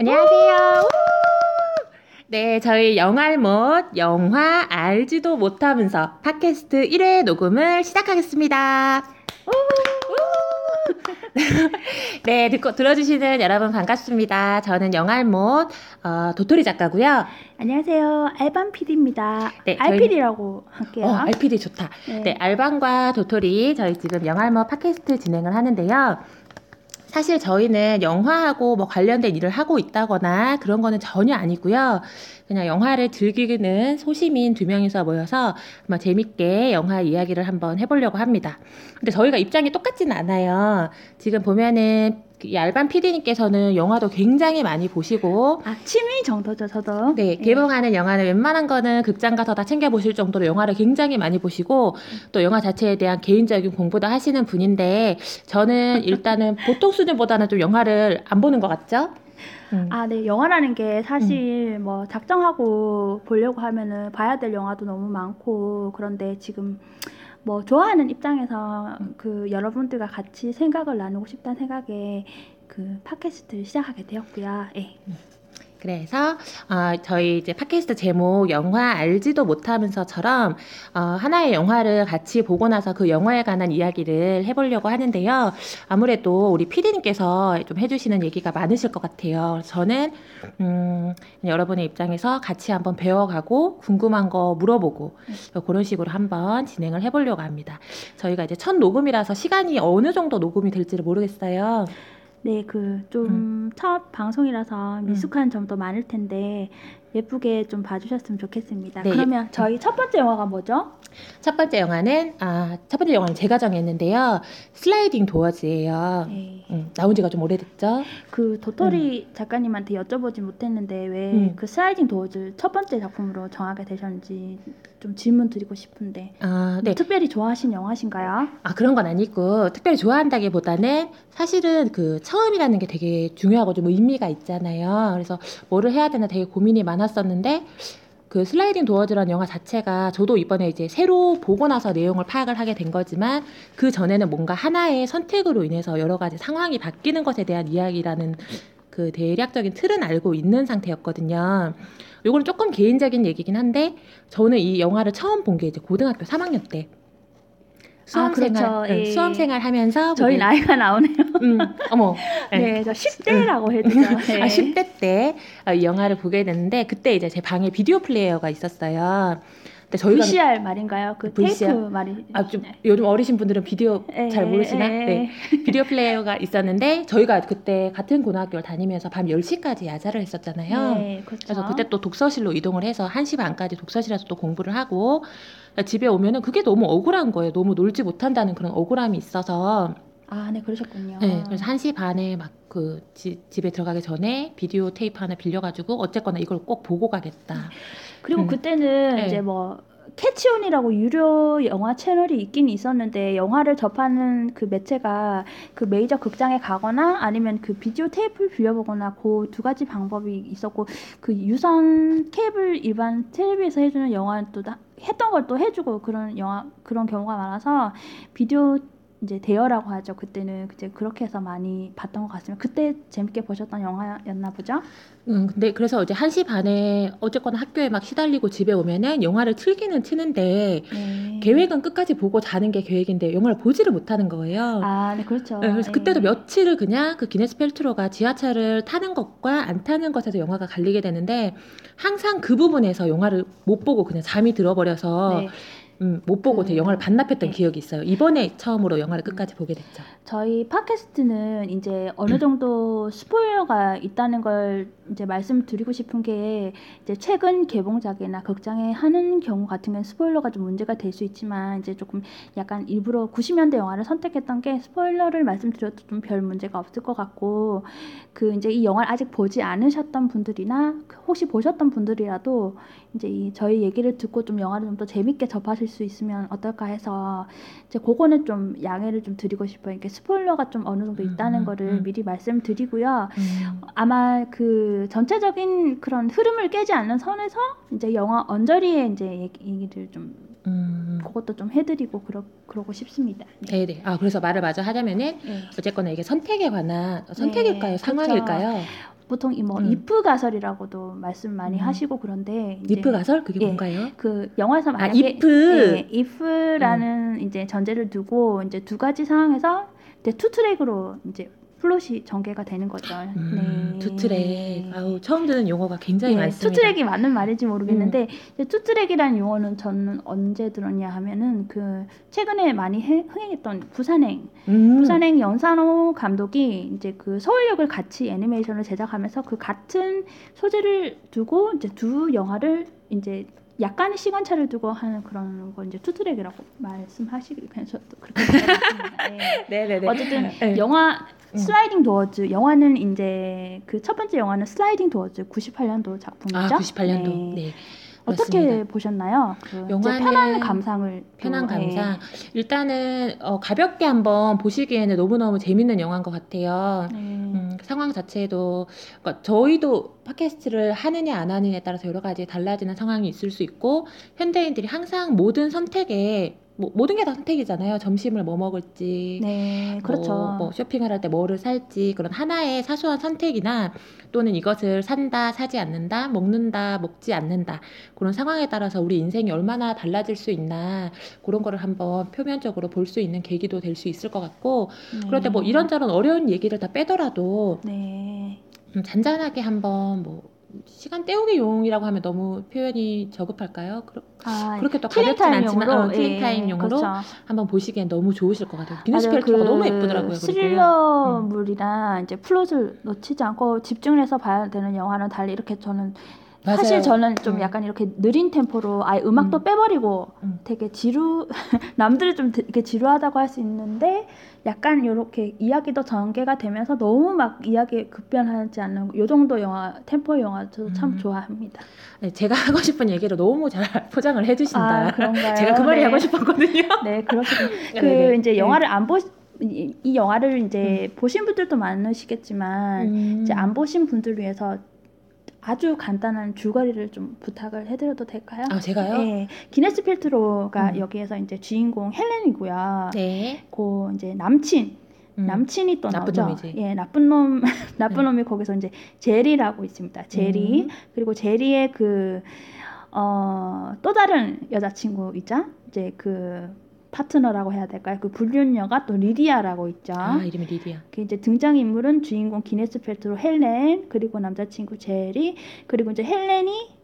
안녕하세요. 네, 저희 영알못 영화 알지도 못하면서 팟캐스트 1회 녹음을 시작하겠습니다. 네, 듣고 들어주시는 여러분 반갑습니다. 저는 영알못 어, 도토리 작가고요. 안녕하세요. 알반 PD입니다. 네, 알PD라고 할게요. 어, RPD 좋다. 네. 네, 알방과 도토리 저희 지금 영알못 팟캐스트 진행을 하는데요. 사실 저희는 영화하고 뭐 관련된 일을 하고 있다거나 그런 거는 전혀 아니고요. 그냥 영화를 즐기는 소시민 두 명이서 모여서 아마 재밌게 영화 이야기를 한번 해보려고 합니다. 근데 저희가 입장이 똑같지는 않아요. 지금 보면은 이 알반 PD님께서는 영화도 굉장히 많이 보시고 아, 취미 정도죠, 저도. 네, 개봉하는 영화는 웬만한 거는 극장 가서 다 챙겨 보실 정도로 영화를 굉장히 많이 보시고 또 영화 자체에 대한 개인적인 공부도 하시는 분인데 저는 일단은 보통 수준보다는 좀 영화를 안 보는 것 같죠? 음. 아, 네. 영화라는 게 사실 뭐 작정하고 보려고 하면은 봐야 될 영화도 너무 많고 그런데 지금 뭐 좋아하는 입장에서 그 여러분들과 같이 생각을 나누고 싶다는 생각에 그 팟캐스트를 시작하게 되었고요. 예. 그래서 어, 저희 이제 팟캐스트 제목 영화 알지도 못하면서처럼 어, 하나의 영화를 같이 보고 나서 그 영화에 관한 이야기를 해보려고 하는데요. 아무래도 우리 피디님께서 좀 해주시는 얘기가 많으실 것 같아요. 저는 음, 여러분의 입장에서 같이 한번 배워가고 궁금한 거 물어보고 그런 식으로 한번 진행을 해보려고 합니다. 저희가 이제 첫 녹음이라서 시간이 어느 정도 녹음이 될지를 모르겠어요. 네, 그 좀첫 방송이라서 미숙한 점도 많을 텐데 예쁘게 좀 봐주셨으면 좋겠습니다. 네, 그러면 저희 첫 번째 영화가 뭐죠? 첫 번째 영화는 아, 첫 번째 영화는 제가 정했는데요. 슬라이딩 도어즈예요. 네. 음, 나온 지가 좀 오래됐죠? 그 도토리 작가님한테 여쭤보지 못했는데 왜 음. 그 슬라이딩 도어즈 첫 번째 작품으로 정하게 되셨는지 좀 질문 드리고 싶은데 아, 네. 특별히 좋아하신 영화신가요? 아, 그런 건 아니고 특별히 좋아한다기보다는 사실은 그 처음이라는 게 되게 중요하고 좀 의미가 있잖아요. 그래서 뭐를 해야 되나 되게 고민이 많 았었는데 그 슬라이딩 도어즈라는 영화 자체가 저도 이번에 이제 새로 보고 나서 내용을 파악을 하게 된 거지만 그 전에는 뭔가 하나의 선택으로 인해서 여러 가지 상황이 바뀌는 것에 대한 이야기라는 그 대략적인 틀은 알고 있는 상태였거든요. 요거는 조금 개인적인 얘기긴 한데 저는 이 영화를 처음 본 게 이제 고등학교 3학년 때 수험 아, 그렇죠. 예. 수험 생활 하면서 저희 보게- 나이가 나오네요. 음, 어머 네. 네, 저 10대라고 해주죠. 네. 아, 10대 때 어, 이 영화를 보게 됐는데 그때 이제 제 방에 비디오 플레이어가 있었어요. 근데 저희가 VCR 말인가요? 그 VCR? 테이프 말이. 아, 좀 요즘 어리신 분들은 비디오 예, 잘 모르시나? 예, 예. 네. 비디오 플레이어가 있었는데 저희가 그때 같은 고등학교를 다니면서 밤 10시까지 야자를 했었잖아요. 네, 그렇죠. 그래서 그때 또 독서실로 이동을 해서 1시 반까지 독서실에서 또 공부를 하고 집에 오면은 그게 너무 억울한 거예요. 너무 놀지 못한다는 그런 억울함이 있어서 아, 네, 그러셨군요. 네, 그래서 1시 반에 막 그 집에 들어가기 전에 비디오 테이프 하나 빌려가지고 어쨌거나 이걸 꼭 보고 가겠다. 그리고 음. 그때는 네. 이제 뭐 캐치온이라고 유료 영화 채널이 있긴 있었는데 영화를 접하는 그 매체가 그 메이저 극장에 가거나 아니면 그 비디오 테이프를 빌려보거나 그 두 가지 방법이 있었고 그 유선 케이블 일반 텔레비에서 해주는 영화는 또 다- 했던 걸 또 해주고 그런 영화 그런 경우가 많아서 비디오 이제 대여라고 하죠 그때는 이제 그렇게 해서 많이 봤던 것 같습니다 그때 재밌게 보셨던 영화였나 보죠? 음, 근데 그래서 이제 1시 반에 어쨌거나 학교에 막 시달리고 집에 오면은 영화를 틀기는 트는데 네. 계획은 끝까지 보고 자는 게 계획인데 영화를 보지를 못하는 거예요. 아, 네 그렇죠. 네, 그래서 예. 그때도 며칠을 그냥 그 기네스 펠트로가 지하철을 타는 것과 안 타는 것에서 영화가 갈리게 되는데 항상 그 부분에서 영화를 못 보고 그냥 잠이 들어버려서 네, 음, 못 보고 그- 되게 영화를 반납했던 네. 기억이 있어요. 이번에 처음으로 영화를 끝까지 보게 됐죠. 저희 팟캐스트는 이제 어느 음. 정도 스포일러가 있다는 걸 이제 말씀드리고 싶은 게 이제 최근 개봉작이나 극장에 하는 경우 같은 경우는 스포일러가 좀 문제가 될 수 있지만 이제 조금 약간 일부러 90년대 영화를 선택했던 게 스포일러를 말씀드려도 좀 별 문제가 없을 것 같고 그 이제 이 영화를 아직 보지 않으셨던 분들이나 혹시 보셨던 분들이라도 이제 이 저희 얘기를 듣고 좀 영화를 좀 더 재밌게 접하실 수 있으면 어떨까 해서 이제 그거는 좀 양해를 좀 드리고 싶어요. 이게 스포일러가 좀 어느 정도 있다는 음, 거를 음. 미리 말씀드리고요. 음. 아마 그 전체적인 그런 흐름을 깨지 않는 선에서 이제 영화 언저리의 이제 얘기- 얘기를 좀 음. 그것도 좀 해드리고 그러 그러고 싶습니다. 네. 네네. 아 그래서 말을 마저 하자면은 네. 어쨌거나 이게 선택에 관한 선택일까요? 네, 상황일까요? 보통 이 뭐 음. if 가설이라고도 말씀 많이 음. 하시고 그런데 이프 가설 그게 예. 뭔가요? 그 영화에서 아 만약에 if 예, if라는 이제 전제를 두고 이제 두 가지 상황에서 이제 two track으로 이제 플롯이 전개가 되는 거죠. 음, 네. two track. 아우 처음 듣는 용어가 굉장히 예, 많습니다. 음. two track이 맞는 말인지 모르겠는데 이제 two track이라는 용어는 저는 언제 들었냐 하면은 그 최근에 많이 해- 흥행했던 부산행 음. 부산행 연상호 감독이 이제 그 서울역을 같이 애니메이션을 제작하면서 그 같은 소재를 두고 이제 두 영화를 이제 약간의 시간차를 두고 하는 그런 거 이제 two track이라고 말씀하시길 그냥 저도 그렇게. 네. 네네네. 어쨌든 네. 영화 음. 슬라이딩 도어즈 영화는 이제 그 첫 번째 영화는 슬라이딩 도어즈 98년도 작품이죠. 아 98년도. 네. 네. 어떻게 그렇습니다. 보셨나요? 그 영화는 편한 감상을 편한 또, 예. 감상. 일단은 어, 가볍게 한번 보시기에는 너무 너무 재밌는 영화인 것 같아요. 네. 음, 상황 자체도 그러니까 저희도 팟캐스트를 하느냐 안 하느냐에 따라서 여러 가지 달라지는 상황이 있을 수 있고 현대인들이 항상 모든 선택에 뭐, 모든 게 다 선택이잖아요. 점심을 뭐 먹을지, 네, 그렇죠. 뭐, 뭐 쇼핑을 할 때 뭐를 살지 그런 하나의 사소한 선택이나 또는 이것을 산다, 사지 않는다, 먹는다, 먹지 않는다 그런 상황에 따라서 우리 인생이 얼마나 달라질 수 있나 그런 거를 한번 표면적으로 볼 수 있는 계기도 될 수 있을 것 같고 그럴 때뭐 네. 이런저런 어려운 얘기를 다 빼더라도 네. 좀 잔잔하게 한번 뭐 시간 때우기 용이라고 하면 너무 표현이 저급할까요? 그러, 아, 그렇게 또 가볍진 않지만 어, 킬링타임용으로 그렇죠. 한번 보시기엔 너무 좋으실 것 같아요. 펠트로가 그 너무 예쁘더라고요. 그리고요. 음. 스릴러 물이나 이제 플롯을 놓치지 않고 집중을 해서 봐야 되는 영화는 달리 이렇게 저는 맞아요. 저는 좀 음. 약간 이렇게 느린 템포로 아예 음악도 음. 빼버리고 음. 되게 지루 남들이 좀 되- 이렇게 지루하다고 할 수 있는데 약간 이렇게 이야기도 전개가 되면서 너무 막 이야기 급변하지 않는 요 정도 영화 템포 영화 저도 참 음. 좋아합니다. 네, 제가 하고 싶은 얘기를 너무 잘 포장을 해주신다. 아 그런가요? 제가 그 말이 네. 하고 싶었거든요. 네 그렇군요. 그 네네. 이제 네. 영화를 안 보. 이, 이 영화를 이제 보신 분들도 많으시겠지만 음. 이제 안 보신 분들 위해서 아주 간단한 줄거리를 좀 부탁을 해드려도 될까요? 아 제가요? 네, 기네스 필트로가 음. 여기에서 이제 주인공 헬렌이고요. 네. 그 이제 남친, 음. 남친이 또 나쁜 나오죠. 놈이지. 예, 나쁜 놈, 나쁜 네. 놈이 거기서 이제 제리라고 있습니다. 제리 음. 그리고 제리의 그 어, 또 다른 여자친구 있죠. 이제 그 파트너라고 해야 될까요? 그 불륜녀가 또 리디아라고 있죠. 아 이름이 리디아. 그 이제 등장 인물은 주인공 기네스 펠트로 헬렌 그리고 남자친구 제리 그리고 이제 헬렌이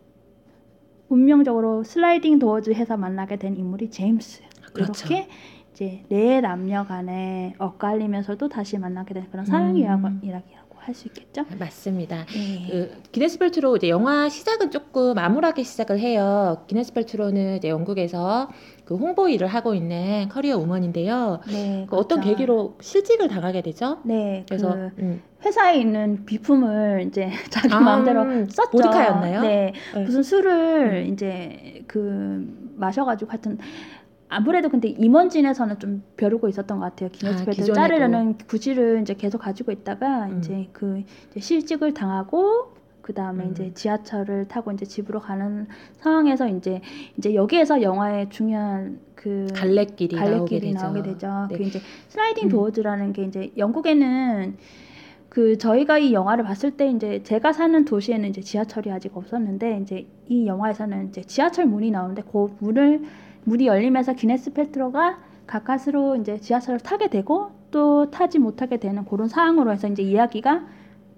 운명적으로 슬라이딩 도어즈 해서 만나게 된 인물이 제임스 그렇죠. 이렇게 이제 네 남녀 간에 엇갈리면서도 다시 만나게 되는 그런 사랑 음. 이야기라고 할 수 있겠죠. 맞습니다. 네. 그 기네스 펠트로 이제 영화 시작은 조금 암울하게 시작을 해요. 기네스 펠트로는 이제 영국에서 그 홍보 일을 하고 있는 커리어 우먼인데요. 네, 그 어떤 그렇죠. 계기로 실직을 당하게 되죠? 네, 그래서 그 음. 회사에 있는 비품을 이제 자기 아, 마음대로 음, 썼죠. 보드카였나요? 네, 네. 무슨 술을 이제 그 마셔가지고 하여튼 아무래도 근데 임원진에서는 좀 벼르고 있었던 것 같아요. 아, 기네스펠트 기존에도. 자르려는 구실을 이제 계속 가지고 있다가 음. 이제 그 이제 실직을 당하고 그 다음에 음. 이제 지하철을 타고 이제 집으로 가는 상황에서 이제 이제 여기에서 영화의 중요한 그 갈래길이, 나오게 갈래길이 되죠. 나오게 되죠. 네. 그 이제 슬라이딩 음. 도어즈라는 게 이제 영국에는 그 저희가 이 영화를 봤을 때 이제 제가 사는 도시에는 이제 지하철이 아직 없었는데 이제 이 영화에서는 이제 지하철 문이 나오는데 그 문을 문이 열리면서 기네스 펠트로가 가까스로 이제 지하철을 타게 되고 또 타지 못하게 되는 그런 상황으로 해서 이제 이야기가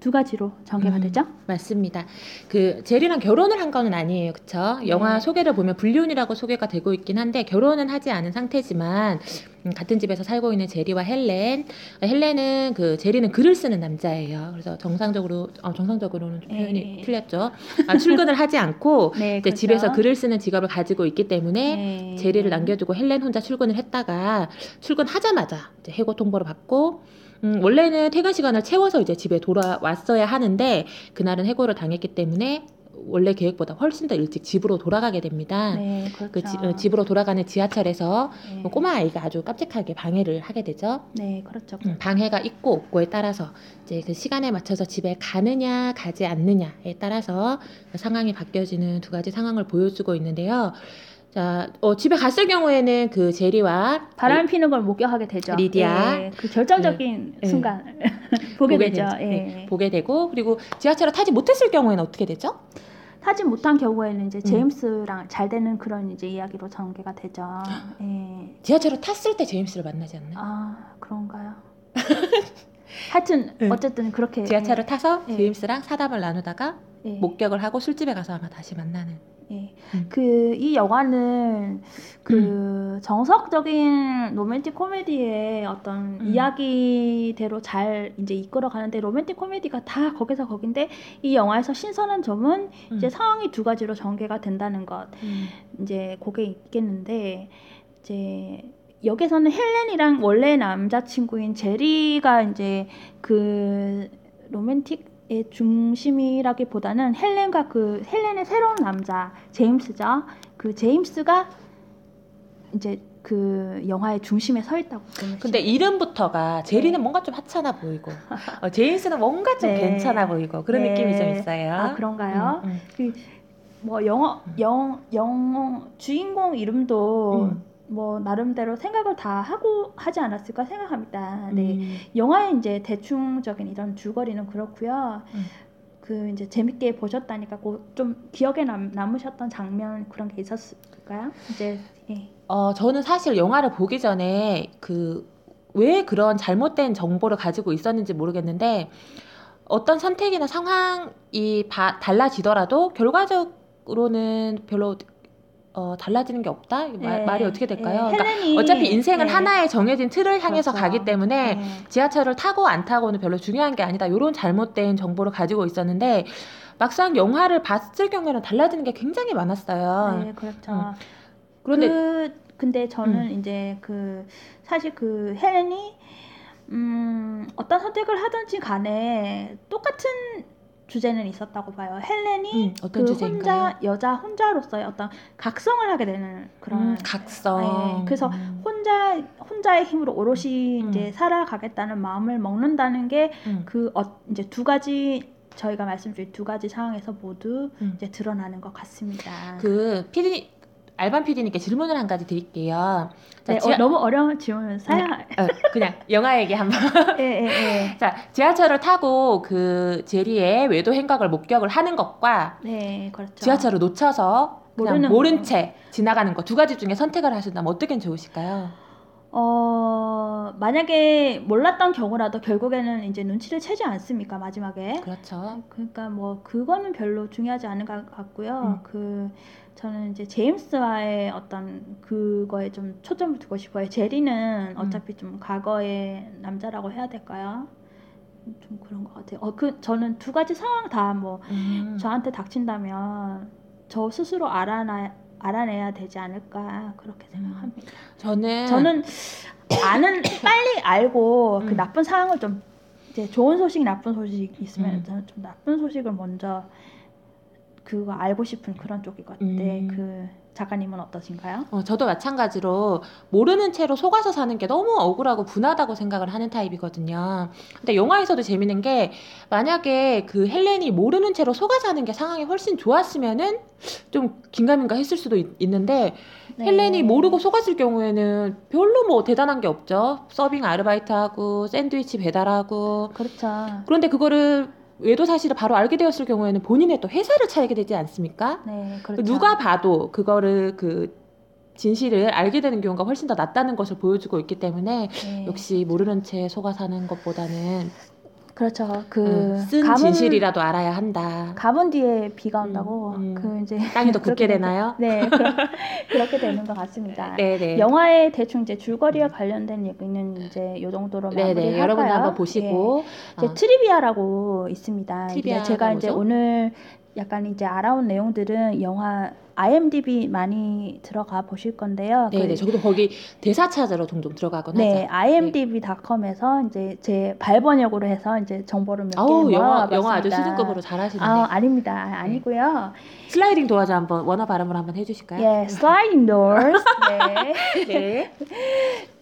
두 가지로 전개가 음. 되죠. 맞습니다. 그 제리랑 결혼을 한 거는 아니에요, 그쵸? 영화 네. 소개를 보면 불륜이라고 소개가 되고 있긴 한데 결혼은 하지 않은 상태지만 음, 같은 집에서 살고 있는 제리와 헬렌. 헬렌은 그 제리는 글을 쓰는 남자예요. 그래서 정상적으로 어, 정상적으로는 좀 표현이 예. 틀렸죠. 아, 출근을 하지 않고 네, 이제 집에서 글을 쓰는 직업을 가지고 있기 때문에 네. 제리를 남겨두고 헬렌 혼자 출근을 했다가 출근하자마자 해고 통보를 받고 음, 원래는 퇴근 시간을 채워서 이제 집에 돌아왔어야 하는데 그날은 해고를 당했기 때문에 원래 계획보다 훨씬 더 일찍 집으로 돌아가게 됩니다. 네, 그렇죠. 그 지- 어, 집으로 돌아가는 지하철에서 네. 뭐 꼬마 아이가 아주 깜찍하게 방해를 하게 되죠. 네, 그렇죠. 음, 방해가 있고 없고에 따라서 이제 그 시간에 맞춰서 집에 가느냐 가지 않느냐에 따라서 그 상황이 바뀌어지는 두 가지 상황을 보여주고 있는데요. 자, 어, 집에 갔을 경우에는 그 제리와 바람 피는 걸 목격하게 되죠. 리디아. 예, 그 결정적인 네. 순간 보게, 되죠. 되죠. 예. 네, 보게 되고 그리고 지하철을 타지 못했을 경우에는 어떻게 되죠? 타지 못한 경우에는 음. 이제 제임스랑 잘 되는 그런 이제 이야기로 전개가 되죠. 예. 지하철을 탔을 때 제임스를 만나지 않나요? 아 그런가요? 하여튼 네. 어쨌든 그렇게 지하철을 타서 예. 제임스랑 사담을 나누다가 예, 목격을 하고 술집에 가서 아마 다시 만나는. 예. 음. 그 이 영화는 그 정석적인 로맨틱 코미디의 어떤 음. 이야기대로 잘 이제 이끌어 가는데 로맨틱 코미디가 다 거기서 거긴데 이 영화에서 신선한 점은 음. 이제 상황이 두 가지로 전개가 된다는 것 음. 이제 그게 있겠는데 이제 여기서는 헬렌이랑 원래 남자친구인 제리가 이제 그 로맨틱의 중심이라기보다는 헬렌과 그 헬렌의 새로운 남자 제임스죠. 그 제임스가 이제 그 영화의 중심에 서 있다고 보면 근데 이름부터가 제리는 뭔가 좀 하찮아 보이고 어, 제임스는 뭔가 좀 네. 괜찮아 보이고 그런 네. 느낌이 좀 있어요. 아 그런가요? 음, 음. 뭐 영어 영영 주인공 이름도 음. 뭐 나름대로 생각을 다 하고 하지 않았을까 생각합니다. 네. 음. 영화의 이제 대충적인 이런 줄거리는 그렇고요. 음. 그 이제 재밌게 보셨다니까 그좀 기억에 남, 남으셨던 장면 그런 게 있었을까요? 이제 예. 어, 저는 사실 영화를 보기 전에 그 왜 그런 잘못된 정보를 가지고 있었는지 모르겠는데 어떤 선택이나 상황이 바- 달라지더라도 결과적으로는 별로 어, 달라지는 게 없다? 이 말, 예, 말이 어떻게 될까요? 예, 그러니까 어차피 인생은 예. 하나의 정해진 틀을 향해서 그렇죠. 가기 때문에 예. 지하철을 타고 안 타고는 별로 중요한 게 아니다. 이런 잘못된 정보를 가지고 있었는데 막상 영화를 봤을 경우에는 달라지는 게 굉장히 많았어요. 네, 그렇죠. 음. 그런데 그 근데 저는 이제 그 사실 그 헬렌이 음, 어떤 선택을 하든지 간에 똑같은 주제는 있었다고 봐요. 헬렌이 음, 어떤 그 주제인가요? 혼자 여자 혼자로서의 어떤 각성을 하게 되는 그런 음, 각성. 네, 그래서 음, 혼자 혼자의 힘으로 오롯이 음. 이제 살아가겠다는 마음을 먹는다는 게 음, 그 어, 이제 두 가지 저희가 말씀드린 두 가지 상황에서 모두 음. 이제 드러나는 것 같습니다. 그 PD 알반 PD님께 질문을 한 가지 드릴게요. 자, 네, 지하- 어, 너무 어려운 질문 사야. 어, 그냥 영화 얘기 한번. 예, 예, 예. 자, 지하철을 타고 그 제리의 외도 행각을 목격을 하는 것과 네, 그렇죠. 지하철을 놓쳐서 그냥 모르는 모른 거. 채 지나가는 거 두 가지 중에 선택을 하신다면 어떻게 좋으실까요? 어, 만약에 몰랐던 경우라도 결국에는 이제 눈치를 채지 않습니까, 마지막에. 그렇죠. 그러니까 뭐 그거는 별로 중요하지 않은 것 같고요. 음. 그 저는 이제 제임스와의 어떤 그거에 좀 초점을 두고 싶어요. 제리는 음. 어차피 좀 과거의 남자라고 해야 될까요? 좀 그런 것 같아요. 어, 그 저는 두 가지 상황 다뭐 음. 저한테 닥친다면 저 스스로 알아나 알아내야 되지 않을까 그렇게 생각합니다. 저는 저는 아는 빨리 알고 그 음. 나쁜 상황을 좀 이제 좋은 소식, 나쁜 소식 있으면 음. 저는 좀 나쁜 소식을 먼저 그거 알고 싶은 그런 쪽일 것 같은데 음. 그 작가님은 어떠신가요? 어, 저도 마찬가지로 모르는 채로 속아서 사는 게 너무 억울하고 분하다고 생각을 하는 타입이거든요. 근데 영화에서도 재밌는 게 만약에 그 헬렌이 모르는 채로 속아 사는 게 상황이 훨씬 좋았으면은 좀 긴가민가 했을 수도 있, 는데 네. 헬렌이 모르고 속았을 경우에는 별로 뭐 대단한 게 없죠. 서빙 아르바이트하고 샌드위치 배달하고 그렇죠. 그런데 그거를 외도 사실을 바로 알게 되었을 경우에는 본인의 또 회사를 차리게 되지 않습니까? 네, 그렇죠. 누가 봐도 그거를 그 진실을 알게 되는 경우가 훨씬 더 낫다는 것을 보여주고 있기 때문에 네. 역시 모르는 채 속아 사는 것보다는 그렇죠. 그 음, 쓴 진실이라도 알아야 한다. 가본 뒤에 비가 온다고 음, 음. 그 이제 땅이 더 굳게 되나요? 네, 그러, 그렇게 되는 것 같습니다. 네네. 영화의 대충 이제 줄거리와 관련된 얘기는 이제 요 정도로 네네. 마무리할까요? 여러분도 한번 예. 보시고 이제 어, trivia라고 있습니다. trivia가 이제 제가 이제 뭐죠? 오늘 약간 이제 알아온 내용들은 영화 IMDb 많이 들어가 보실 건데요. 네네. 그- 저도 거기 대사 찾으러 종종 들어가곤 네, 하죠. IMDb.com에서 이제 제 발번역으로 해서 이제 정보를 몇 아우 개 영화. 영어 아주 수준급으로 잘하시는데 아, 아닙니다. 아, 아니고요. 슬라이딩 도어즈 한번 원어 발음을 한번 해주실까요? 예, sliding doors. 네. 네.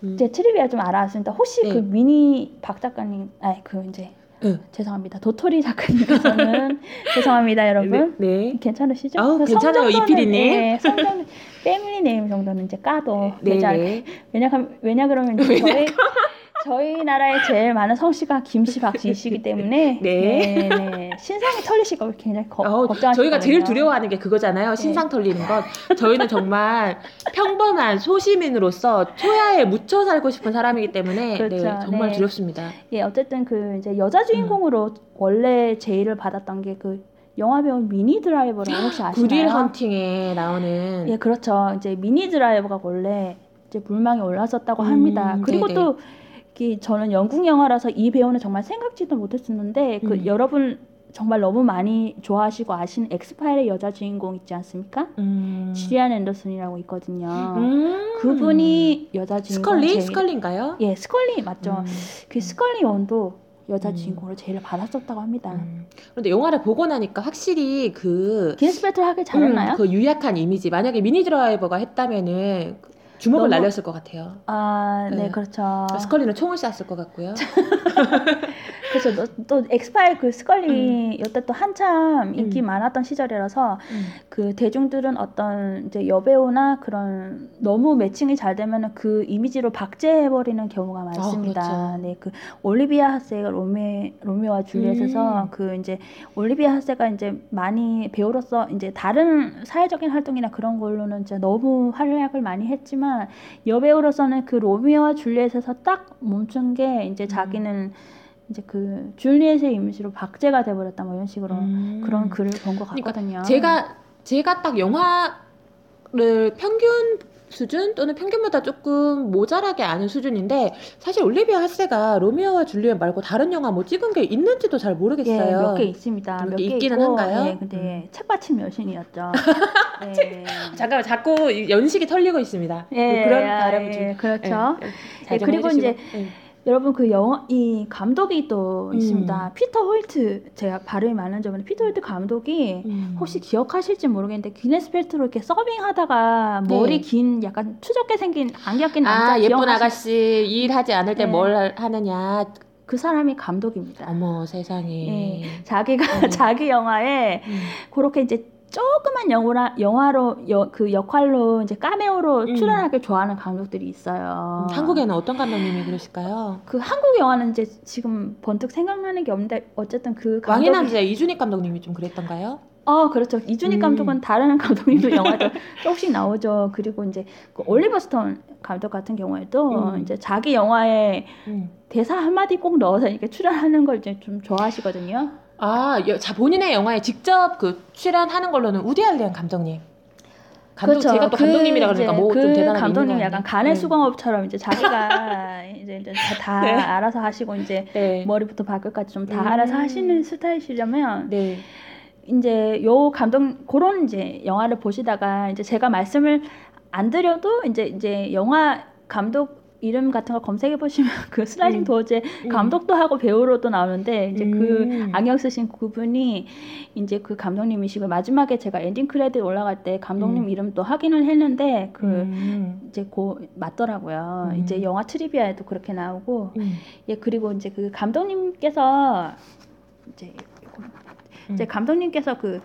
음. 제 trivia 좀 알아왔습니다. 혹시 네. 그 미니 박 작가님, 아니 그 이제 응. 죄송합니다. 도토리 작가님께서는 죄송합니다, 여러분. 네. 네. 괜찮으시죠? 아우, 그 괜찮아요, 이피디님. 네, 성정 family name 정도는 이제 까도 네. 되지 않 네. 왜냐 왜냐 그러면 이제 저희 저희 나라에 제일 많은 성씨가 김씨 박씨이시기 때문에 네. 네, 네. 신상이 털리실까 봐 굉장히 거, 어우, 걱정하시거든요. 저희가 제일 두려워하는 게 그거잖아요. 신상 털리는 것. 저희는 정말 평범한 소시민으로서 초야에 묻혀 살고 싶은 사람이기 때문에 그렇죠. 네, 정말 네. 두렵습니다. 예, 어쨌든 그 이제 여자 주인공으로 음. 원래 제의를 받았던 게그 영화 배우 미니 드라이버라고 혹시 아시나요? 구딜 헌팅에 나오는 예, 그렇죠. 이제 미니 드라이버가 원래 이제 물망에 올랐었다고 합니다. 음, 그리고 네네. 또 이게 저는 영국 영화라서 이 배우는 정말 생각지도 못했었는데 그 음. 여러분 정말 너무 많이 좋아하시고 아시는 엑스파일의 여자 주인공 있지 않습니까? 음. 질리언 앤더슨이라고 있거든요. 음. 그분이 여자 주인공 스컬리 제일- 스컬리인가요? 예, 스컬리 맞죠. 음. 그 스컬리 원도 여자 음. 주인공으로 제일 받았었다고 합니다. 음. 그런데 영화를 보고 나니까 확실히 그, 기네스 펠트로 하길 잘했나요? 음, 그 유약한 이미지 만약에 미니 드라이버가 했다면은 주목을 너무- 날렸을 것 같아요. 아, 네, 네. 그렇죠. 스컬리는 총을 쐈을 것 같고요. 그래서 또, 또 엑스파일 그 스컬리 이때 또 한참 인기 음. 많았던 시절이라서 음. 그 대중들은 어떤 이제 여배우나 그런 너무 매칭이 잘 되면은 그 이미지로 박제해 버리는 경우가 많습니다. 그렇죠. 네, 그 올리비아 하세가 로미 로미오와 줄리엣에서 음. 그 이제 올리비아 하세가 이제 많이 배우로서 이제 다른 사회적인 활동이나 그런 걸로는 이제 너무 활약을 많이 했지만 여배우로서는 그 로미오와 줄리엣에서 딱 멈춘 게 이제 자기는 이제 그 줄리엣의 이미지로 박제가 돼버렸다 뭐 이런 식으로 음. 그런 글을 본것 그러니까 같거든요. 제가 제가 딱 영화를 평균 수준 또는 평균보다 조금 모자라게 아는 수준인데 사실 올리비아 하세가 로미오와 줄리엣 말고 다른 영화 뭐 찍은 게 있는지도 잘 모르겠어요. 예, 몇개 있습니다. 몇몇개개 있기는 있고, 한가요? 예, 근데 책받침 여신이었죠. 네. 잠깐만 자꾸 이 연식이 털리고 있습니다. 예, 그런 아, 발음을 좀 예, 그렇죠. 예, 예, 그리고 해주시고. 이제 예. 여러분 그 영화 이 감독이 또 음. 있습니다. 피터 홀트 제가 발음이 맞는지는 피터 홀트 감독이 음. 혹시 기억하실지 모르겠는데 기네스 펠트로 이렇게 서빙하다가 네. 머리 긴 약간 추접게 생긴 안경 낀 남자 아 예쁜 기억하시- 아가씨 일하지 않을 때 네. 뭘 하느냐 그 사람이 감독입니다. 어머 세상에 예. 자기가 음. 자기 영화에 음. 그렇게 이제 조그만 영화라, 영화로 여, 그 역할로 이제 까메오로 음. 출연하길 좋아하는 감독들이 있어요. 음, 한국에는 어떤 감독님이 그러실까요? 그 한국 영화는 이제 지금 번뜩 생각나는 게 없는데 어쨌든 그 왕의 감독이 남자 이준익 감독님이 좀 그랬던가요? 어 그렇죠 이준익 음. 감독은 다른 감독님도 영화도 조금씩 나오죠. 그리고 이제 그 올리버 스톤 감독 같은 경우에도 음. 이제 자기 영화에 음. 대사 한 마디 꼭 넣어서 이렇게 출연하는 걸 이제 좀 좋아하시거든요. 아, 여- 자 본인의 영화에 직접 그 출연하는 걸로는 우디 알렌 감독님. 감독 제가 또 감독님이라 그러니까 이제 뭐좀 그 대단한 감독님 약간. 간의 네. 수공업처럼 이제 자기가 이제, 이제 다, 다 네. 알아서 하시고 이제 네. 머리부터 발끝까지 좀다 음. 알아서 하시는 스타일이시려면 네. 이제 요 감독 그런 이제 영화를 보시다가 이제 제가 말씀을 안 드려도 이제 이제 영화 감독 이름 같은 거 검색해 보시면 그 슬라이딩 음. 도어즈 음. 감독도 하고 배우로도 나오는데 이제 음. 그 안경 쓰신 그분이 이제 그 감독님이시고 마지막에 제가 엔딩 크레딧 올라갈 때 감독님 음. 이름도 확인을 했는데 그 음. 이제 고 맞더라고요. 음. 이제 영화 trivia에도 그렇게 나오고 음. 예 그리고 이제 그 감독님께서 이제 이제 음. 감독님께서 그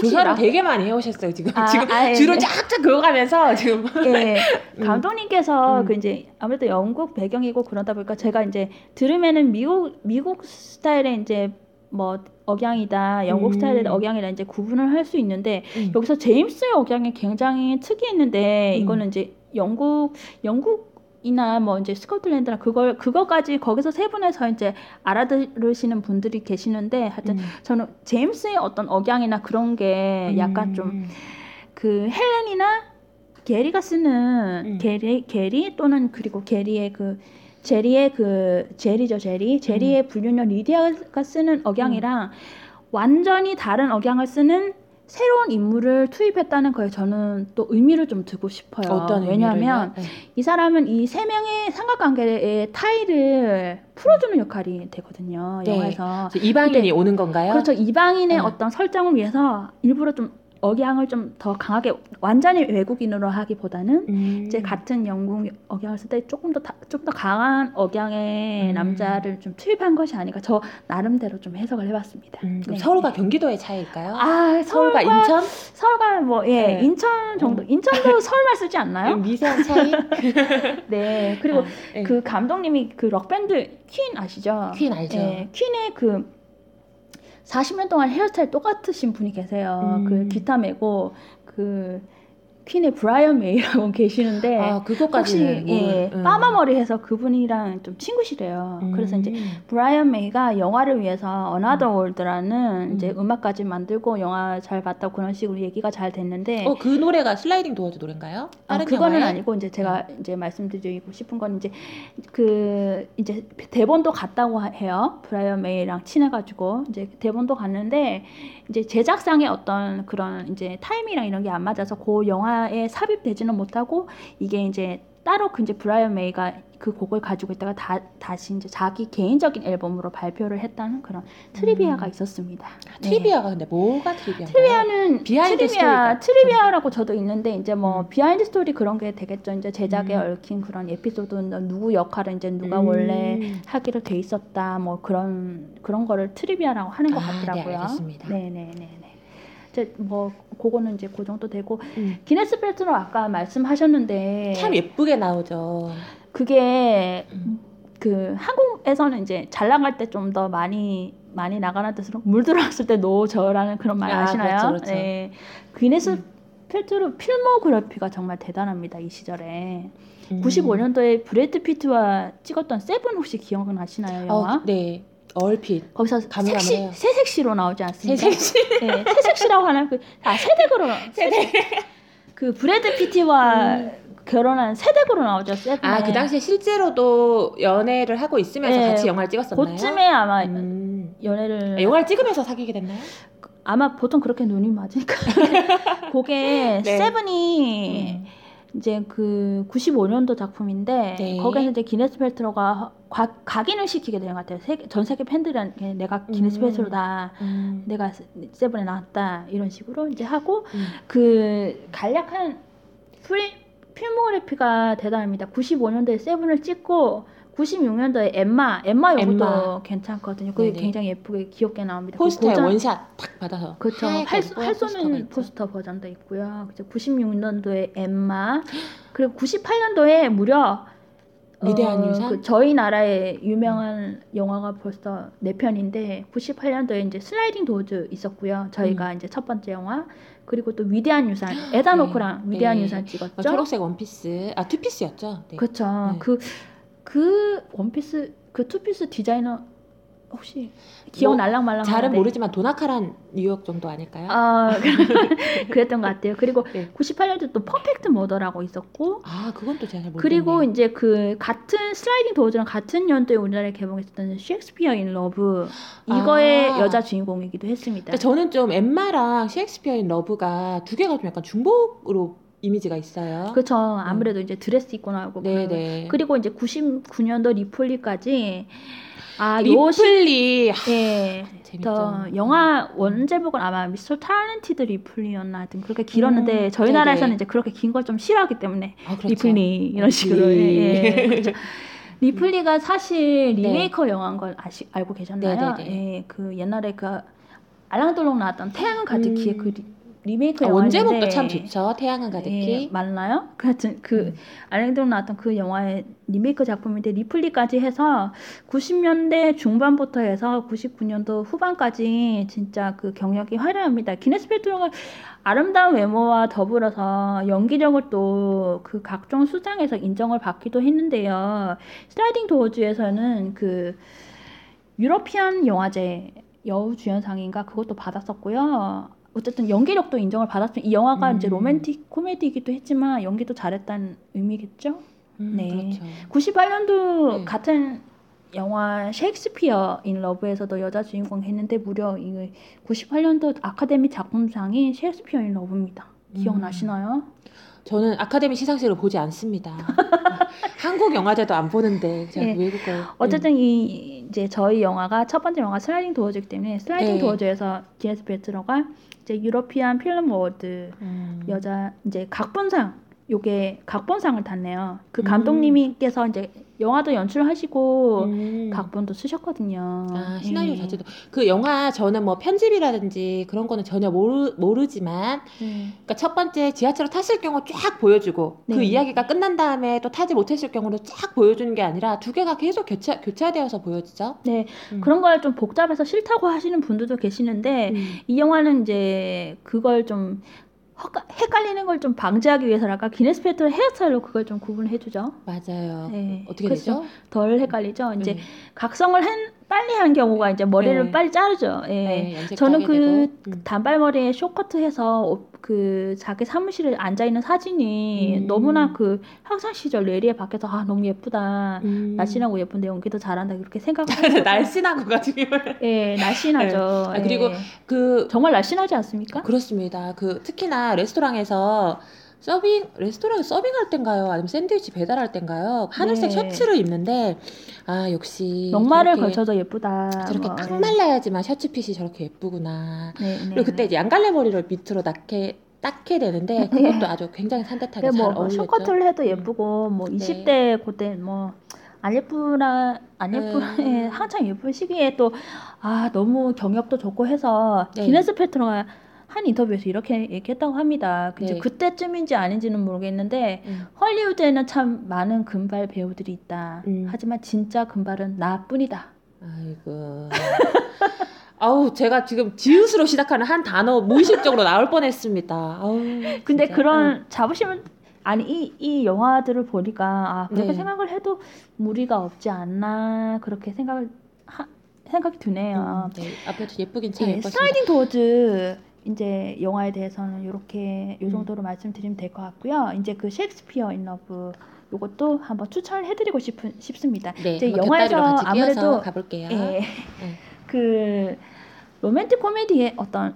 조사를 라- 되게 많이 해오셨어요 지금 아, 지금 아, 예, 주로 예. 쫙쫙 그어가면서 지금 예, 음. 감독님께서 음. 그 이제 아무래도 영국 배경이고 그러다 보니까 제가 이제 들으면은 미국 미국 스타일의 이제 뭐 억양이다, 영국 음. 스타일의 억양이다 이제 구분을 할 수 있는데 음. 여기서 제임스의 억양이 굉장히 특이 했는데 음. 이거는 이제 영국 영국 이나 뭐 이제 스코틀랜드나 그걸 그거까지 거기서 세분해서 이제 알아들으시는 분들이 계시는데 하여튼 음. 저는 제임스의 어떤 억양이나 그런 게 약간 좀 음. 그 헬렌이나 게리가 쓰는 음. 게리 게리 또는 그리고 게리의 그 제리의 그 제리죠 제리 제리의 음. 불륜녀 리디아가 쓰는 억양이랑 완전히 다른 억양을 쓰는 새로운 인물을 투입했다는 거에 저는 또 의미를 좀 두고 싶어요. 어떤 왜냐하면? 네. 이 사람은 이 세 명의 삼각관계의 타일을 풀어주는 역할이 되거든요. 네. 영화에서. 이방인이 오는 건가요? 그렇죠. 이방인의 네. 어떤 설정을 위해서 일부러 좀 억양을 좀 더 강하게 완전히 외국인으로 하기보다는 음. 이제 같은 영국 억양을 쓸 때 조금 더 좀 더 강한 억양의 음. 남자를 좀 투입한 것이 아닌가 저 나름대로 좀 해석을 해봤습니다. 음, 네. 서울과 경기도의 차이일까요? 아 서울과 서울과 인천? 서울과 뭐예 네. 인천 정도 인천도 서울말 쓰지 않나요? 미세한 차이? 네 그리고 아, 네. 그 감독님이 그 록밴드 퀸 아시죠? 퀸 알죠? 네, 퀸의 그 40년 동안 헤어스타일 똑같으신 분이 계세요. 음. 그 기타 메고 그 퀸의 브라이언 메이라고 계시는데 아, 혹시 예, 음. 빠마 머리 해서 그분이랑 좀 친구시래요. 음. 그래서 이제 브라이언 메이가 영화를 위해서 Another World라는 음. 이제 음악까지 만들고 영화 잘 봤다고 그런 식으로 얘기가 잘 됐는데 어, 그 노래가 슬라이딩 도어즈 노래인가요? 아, 그거는 영화에? 음. 아니고 이제 제가 이제 말씀드리고 싶은 건 이제 그 이제 대본도 갔다고 해요. 브라이언 메이랑 친해가지고 이제 대본도 갔는데 이제 제작상의 어떤 그런 이제 타이밍이랑 이런 게 안 맞아서 그 영화에 삽입되지는 못하고 이게 이제 따로 그 이제 브라이언 메이가 그 곡을 가지고 있다가 다, 다시 이제 자기 개인적인 앨범으로 발표를 했다는 그런 trivia가 음. 있었습니다. 아, trivia가 근데 뭐가 trivia? trivia는 비하인드 trivia 스토리가 trivia라고 저도 있는데 이제 뭐 음. 비하인드 스토리 그런 게 되겠죠. 이제 제작에 음. 얽힌 그런 에피소드 누구 역할을 이제 누가 음. 원래 하기로 돼 있었다 뭐 그런 그런 거를 trivia라고 하는 것 아, 네, 같더라고요. 알겠습니다. 네 네 네 네. 이제 뭐 그거는 이제 그 정도 되고 음. 기네스 펠트로 아까 말씀하셨는데 참 예쁘게 나오죠. 그게 음. 그 한국에서는 이제 잘 나갈 때 좀 더 많이 많이 나가는 뜻으로 물 들어왔을 때 노 저으라는 그런 말 아, 아시나요? 그렇죠, 그렇죠. 네. 기네스 음. 펠트로 필모그래피가 정말 대단합니다 이 시절에 음. 95년도에 브래드 피트와 찍었던 세븐 혹시 기억나시나요 영화? 어, 네. 얼핏. 거기서. 색시 새색시로 나오지 않습니까? 새색시. 네, 새색시라고 하는 그아 새댁으로 새댁. 그 브래드 피트와 결혼한 새댁으로 나오죠. 아, 그 당시에 실제로도 연애를 하고 있으면서 네. 같이 영화를 찍었었나요? 그쯤에 아마 음. 연애를 아, 영화를 찍으면서 사귀게 됐나요? 아마 보통 그렇게 눈이 맞으니까 그게 네. 세븐이 음. 이제 그 95년도 작품인데 네. 거기서 이제 기네스 펠트로가 과- 각인을 시키게 되는 것 같아요. 세계, 전 세계 팬들한테 내가 기네스 음. 펠트로다. 음. 내가 세- 세븐에 나왔다 이런 식으로 이제 하고 음. 그 간략한 프리, 필모그래피가 대단합니다. 95년도에 세븐을 찍고 96년도에 엠마, 엠마 요것도 엠마. 괜찮거든요. 그게 네네. 굉장히 예쁘게 귀엽게 나옵니다. 그 포스터에 고전- 원샷 탁 받아서. 그렇죠. 포스터가 쏘는. 포스터 버전도 있고요. 그죠. 96년도에 엠마 그리고 98년도에 무려 위대한 어, 유산? 그 저희 나라의 유명한 영화가 벌써 네 편인데 98년도에 이제 슬라이딩 도어즈 있었고요. 저희가 이제 첫 번째 영화 그리고 또 위대한 유산 에다 네. 노크랑 위대한 네. 유산 어, 찍었죠. 초록색 원피스. 아, 투피스였죠? 네. 그렇죠. 네. 그 그 원피스 그 투피스 디자이너 혹시 기억 뭐, 날랑말랑 잘은 모르지만 도나 카란 뉴욕 정도 아닐까요? 아 그랬던 것 같아요. 그리고 네. 98년도 또 퍼펙트 머더라고 있었고 아, 그건 또 제가 잘 모르겠네요. 그리고 이제 그 같은 슬라이딩 도어즈랑 같은 연도에 우리나라에 개봉했었던 셰익스피어 인 러브 이거의 아. 여자 주인공이기도 했습니다. 근데 저는 좀 엠마랑 셰익스피어 인 러브가 두 개가 좀 약간 중복으로 이미지가 있어요. 그렇죠. 아무래도 이제 드레스 입고 나오고 네네. 그리고 이제 99년도 리플리까지 시 리플리. 아, 예. 더 영화 원제목은 아마 Mr. Talented Ripley였나 하여튼 그렇게 길었는데 음, 저희 네네. 나라에서는 이제 그렇게 긴 걸 좀 싫어하기 때문에 아, 그렇죠. 리플리 이런 식으로 리플리. 예, 예, 그렇죠. 리플리가 사실 네. 리메이크 영화인 걸 아시, 알고 계셨나요? 네네네. 예, 그 옛날에 그 알랑 들롱 나왔던 태양은 가득히의 음. 그 리, 리메이크 아, 원제목도 참 좋죠. 태양은 가득히. 예, 맞나요? 그 하여튼 그 음. 알랭 들롱 나왔던 그 영화의 리메이크 작품인데 리플리까지 해서 90년대 중반부터 해서 99년도 후반까지 진짜 그 경력이 화려합니다. 기네스 펠트로가 아름다운 외모와 더불어서 연기력을 또 그 각종 수장에서 인정을 받기도 했는데요. 슬라이딩 도어즈에서는 그 유러피안 영화제 여우주연상인가 그것도 받았었고요. 어쨌든 연기력도 인정을 받았죠. 이 영화가 이제 음. 로맨틱 코미디이기도 했지만 연기도 잘했다는 의미겠죠. 음, 네. 그렇죠. 98년도 네. 같은 영화 셰익스피어 인 러브에서도 여자 주인공 했는데 무려 이 98년도 아카데미 작품상이 셰익스피어 인 러브입니다. 기억나시나요? 저는 아카데미 시상식을 보지 않습니다. 한국 영화제도 안 보는데 제가 예. 외국어. 어쨌든 이 이제 저희 영화가 첫 번째 영화 슬라이딩 도어즈이기 때문에 슬라이딩 네. 도어즈에서 기네스 펠트로가 이제 European Film Award 음. 여자 이제 각본상 요게 각본상을 탔네요. 그 음. 감독님께서 이제 영화도 연출하시고 음. 각본도 쓰셨거든요. 아 시나리오 예. 자체도 그 영화 저는 뭐 편집이라든지 그런 거는 전혀 모르 모르지만 네. 그러니까 첫 번째 지하철을 탔을 경우 쫙 보여주고 그 네. 이야기가 끝난 다음에 또 타지 못했을 경우를 쫙 보여주는 게 아니라 두 개가 계속 교차 교차되어서 보여지죠. 네, 음. 그런 걸 좀 복잡해서 싫다고 하시는 분들도 계시는데 음. 이 영화는 이제 그걸 좀 헷갈리는 걸 좀 방지하기 위해서랄까 기네스 페트로 헤어스타일로 그걸 좀 구분해 주죠. 맞아요. 네, 어떻게 되죠? 덜 헷갈리죠. 이제 네. 각성을 한, 빨리 한 경우가 이제 머리를 네. 빨리 자르죠. 예. 네, 저는 그 되고. 음. 단발머리에 쇼커트 해서 어, 그 자기 사무실에 앉아 있는 사진이 음. 너무나 그 학창 시절 레리에 밖에서 아 너무 예쁘다. 음. 날씬하고 예쁜데 연기도 잘한다 이렇게 생각을 날씬한 거 가지고 예 날씬하죠. 아, 그리고 예. 그 정말 날씬하지 않습니까? 그렇습니다. 그 특히나 레스토랑에서 서빙 레스토랑에 서빙할 땐가요? 아니면 샌드위치 배달할 땐가요? 하늘색 네. 셔츠를 입는데 아 역시 역마를 저렇게- 걸쳐서 예쁘다. 저렇게 뭐, 딱 예. 말라야지만 셔츠 핏이 저렇게 예쁘구나. 네, 네, 그리고 그때 네. 이제 양갈래 머리를 밑으로 닦게 닦게 되는데 그것도 아주 굉장히 산뜻하게 근데 잘뭐 어울렸죠. 쇼커트를 해도 예쁘고 뭐 네. 20대 그때 뭐안 예쁘나 안 예쁘 네. 예, 한창 예쁜 시기에 또 아 너무 경력도 좋고 해서 네. 기네스 페트로가 한 인터뷰에서 이렇게 얘기했다고 합니다. 이제 네. 그때쯤인지 아닌지는 모르겠는데 음. 헐리우드에는 참 많은 금발 배우들이 있다. 음. 하지만 진짜 금발은 나뿐이다. 아이고. 아우 제가 지금 지읒으로 시작하는 한 단어 무의식적으로 나올 뻔했습니다. 아우. 근데 진짜. 그런 자부심은 아니 이, 이 영화들을 보니까 아 그렇게 네. 생각을 해도 무리가 없지 않나 그렇게 생각을 하, 생각이 드네요. 음, 네, 앞에도 예쁘긴 참 예, 예뻤습니다. 슬라이딩 도어즈 이제 영화에 대해서는 이렇게 요 음. 정도로 말씀드리면 될 것 같고요. 이제 그 셰익스피어 인 러브 요것도 한번 추천을 해드리고 싶은 싶습니다. 네, 이제 영화에서 아무래도 가볼게요. 예, 그 로맨틱 코미디의 어떤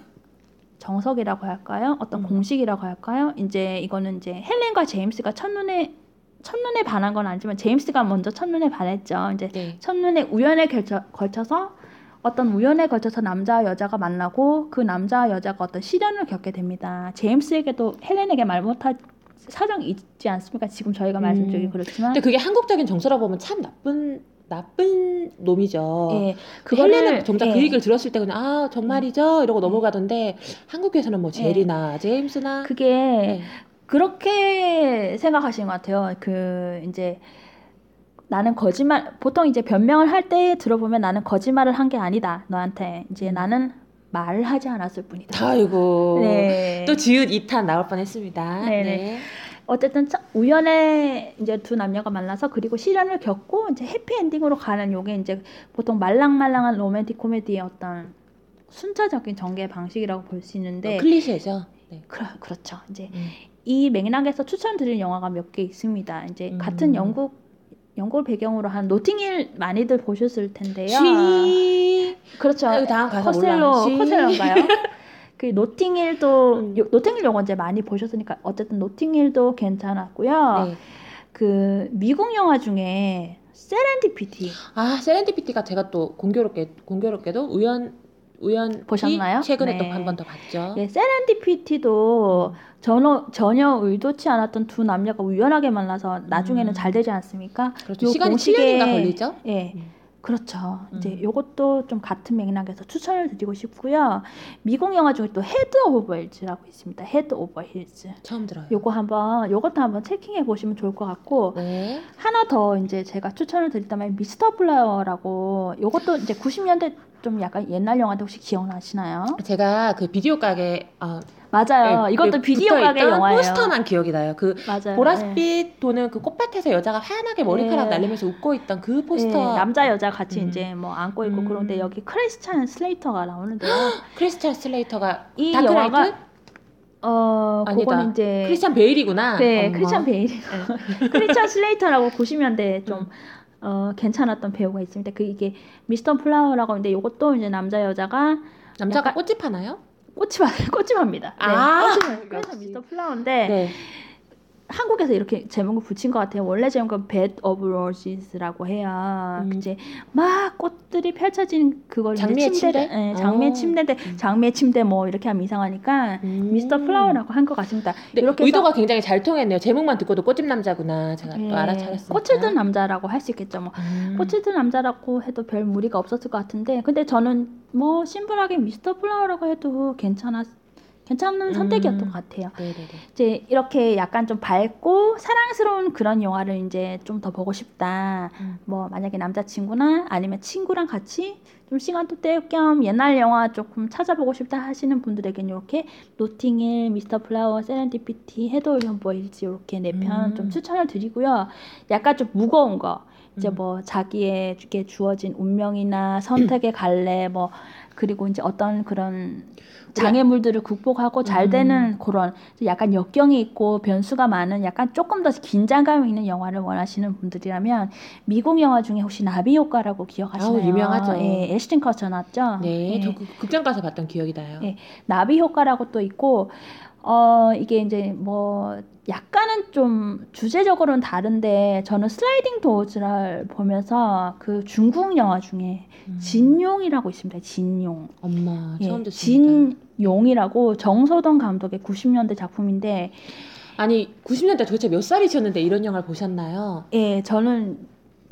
정석이라고 할까요? 어떤 음. 공식이라고 할까요? 이제 이거는 이제 헬렌과 제임스가 첫눈에 첫눈에 반한 건 아니지만 제임스가 먼저 첫눈에 반했죠. 이제 네. 첫눈에 우연에 걸쳐, 걸쳐서 어떤 우연에 걸쳐서 남자와 여자가 만나고 그 남자와 여자가 어떤 시련을 겪게 됩니다. 제임스에게도 헬렌에게 말 못할 사정이 있지 않습니까? 지금 저희가 음. 말씀드리기 그렇지만 근데 그게 한국적인 정서로 보면 참 나쁜 나쁜 놈이죠. 예, 헬렌은 정작 예. 그 얘기를 들었을 때 그냥 아 정말이죠 이러고 넘어가던데 한국에서는 뭐 제리나 제임스나 그게 네. 그렇게 생각하시는 것 같아요. 그 이제 나는 거짓말 보통 이제 변명을 할 때 들어보면 나는 거짓말을 한 게 아니다. 너한테 이제 음. 나는 말을 하지 않았을 뿐이다. 아이고 네. 또 지읒 2탄 나올 뻔했습니다. 네네. 네. 어쨌든 참 우연에 이제 두 남녀가 만나서 그리고 시련을 겪고 이제 해피 엔딩으로 가는 요게 이제 보통 말랑말랑한 로맨틱 코미디의 어떤 순차적인 전개 방식이라고 볼 수 있는데 어, 클리셰죠. 네. 그, 그렇죠. 이제 음. 이 맥락에서 추천드릴 영화가 몇 개 있습니다. 이제 음. 같은 영국 영국을 배경으로 한 노팅힐 많이들 보셨을 텐데요. She. 그렇죠. She. 코스텔로인가요? 그 노팅힐도 음. 요- 노팅힐 영화 이제 많이 보셨으니까 어쨌든 노팅힐도 괜찮았고요. 네. 그 미국 영화 중에 세렌디피티 아 세렌디피티가 제가 또 공교롭게 공교롭게도 우연 우연 보셨나요? 최근에 네. 또한 번 더 봤죠. 예, 세렌디피티도 전혀, 전혀 의도치 않았던 두 남녀가 우연하게 만나서 나중에는 음. 잘 되지 않습니까? 그렇죠. 요 시간이 공식에- 7년인가 걸리죠. 예. 음. 그렇죠. 이제 음. 요것도 좀 같은 맥락에서 추천을 드리고 싶고요. 미국 영화 중에 또 헤드 오버 힐즈라고 있습니다. 헤드 오버 힐즈. 처음 들어요. 요거 한번 요것도 한번 checking해 보시면 좋을 것 같고 네. 하나 더 이제 제가 추천을 드린다면 미스터 플라워라고 요것도 이제 90년대 좀 약간 옛날 영화인데 혹시 기억나시나요? 제가 그 비디오 가게 아, 맞아요. 예, 이것도 예, 비디오 가게 영화예요. 포스터만 기억이 나요. 그 맞아요. 보라빛 도는 그 꽃밭에서 여자가 하얀하게 머리카락 네. 날리면서 웃고 있던 그 예, 포스터. 남자 여자 같이 음. 이제 뭐 안고 있고 음. 그런데 여기 크리스찬 슬레이터가 나오는데요. 크리스찬 슬레이터가 이 다크나이트? 영화가 어 아니다. 그거는 이제 크리스찬 베일이구나. 네 어머. 크리스찬 베일 크리스찬 슬레이터라고 90년대 좀 음. 어, 괜찮았던 배우가 있습니다. 그 이게 미스터 플라워라고 하는데 이것도 이제 남자 여자가 남자가 약간- 꽃집 하나요? 꽃집 꽃집 합니다. 네, 아, 꽃집 그래서. 미스터 플라워인데 네. 한국에서 이렇게 제목을 붙인 것 같아요. 원래 제목은 Bed of Roses라고 해요. 음. 이제 막 꽃들이 펼쳐진 그걸 장미의 침대? 예, 장미의 어. 침대인데 음. 장미의 침대 뭐 이렇게 하면 이상하니까 음. 미스터 플라워라고 한 것 같습니다. 이렇게 의도가 굉장히 잘 통했네요. 제목만 듣고도 꽃집 남자구나. 제가 예, 또 알아차렸습니다. 꽃을 든 남자라고 할 수 있겠죠. 뭐 음. 꽃을 든 남자라고 해도 별 무리가 없었을 것 같은데 근데 저는 뭐 심플하게 미스터 플라워라고 해도 괜찮았 괜찮은 음. 선택이었던 것 같아요. 네네네. 이제 이렇게 약간 좀 밝고 사랑스러운 그런 영화를 이제 좀 더 보고 싶다. 음. 뭐 만약에 남자친구나 아니면 친구랑 같이 좀 시간도 때울 겸 옛날 영화 조금 찾아보고 싶다 하시는 분들에겐 이렇게 노팅힐, 미스터 플라워, 세렌디피티, 헤더 현보일즈 이렇게 네편 음. 좀 추천을 드리고요. 약간 좀 무거운 거 이제 음. 뭐 자기에게 주어진 운명이나 선택의 갈래 뭐 그리고 이제 어떤 그런 장애물들을 극복하고 잘 음. 되는 그런 약간 역경이 있고 변수가 많은 약간 조금 더 긴장감 있는 영화를 원하시는 분들이라면 미국 영화 중에 혹시 나비 효과라고 기억하시나요? 아우, 유명하죠. 예, 애시튼 커처 나왔죠. 네, 예. 저 그- 극장 가서 봤던 기억이 나요. 예. 나비 효과라고 또 있고 어 이게 이제 뭐 약간은 좀 주제적으로는 다른데 저는 슬라이딩 도어즈를 보면서 그 중국 영화 중에 음. 진용이라고 있습니다. 진용. 엄마 예, 처음 듣습니다. 진용이라고 정소동 감독의 90년대 작품인데 아니 90년대 도대체 몇 살이셨는데 이런 영화를 보셨나요? 예 저는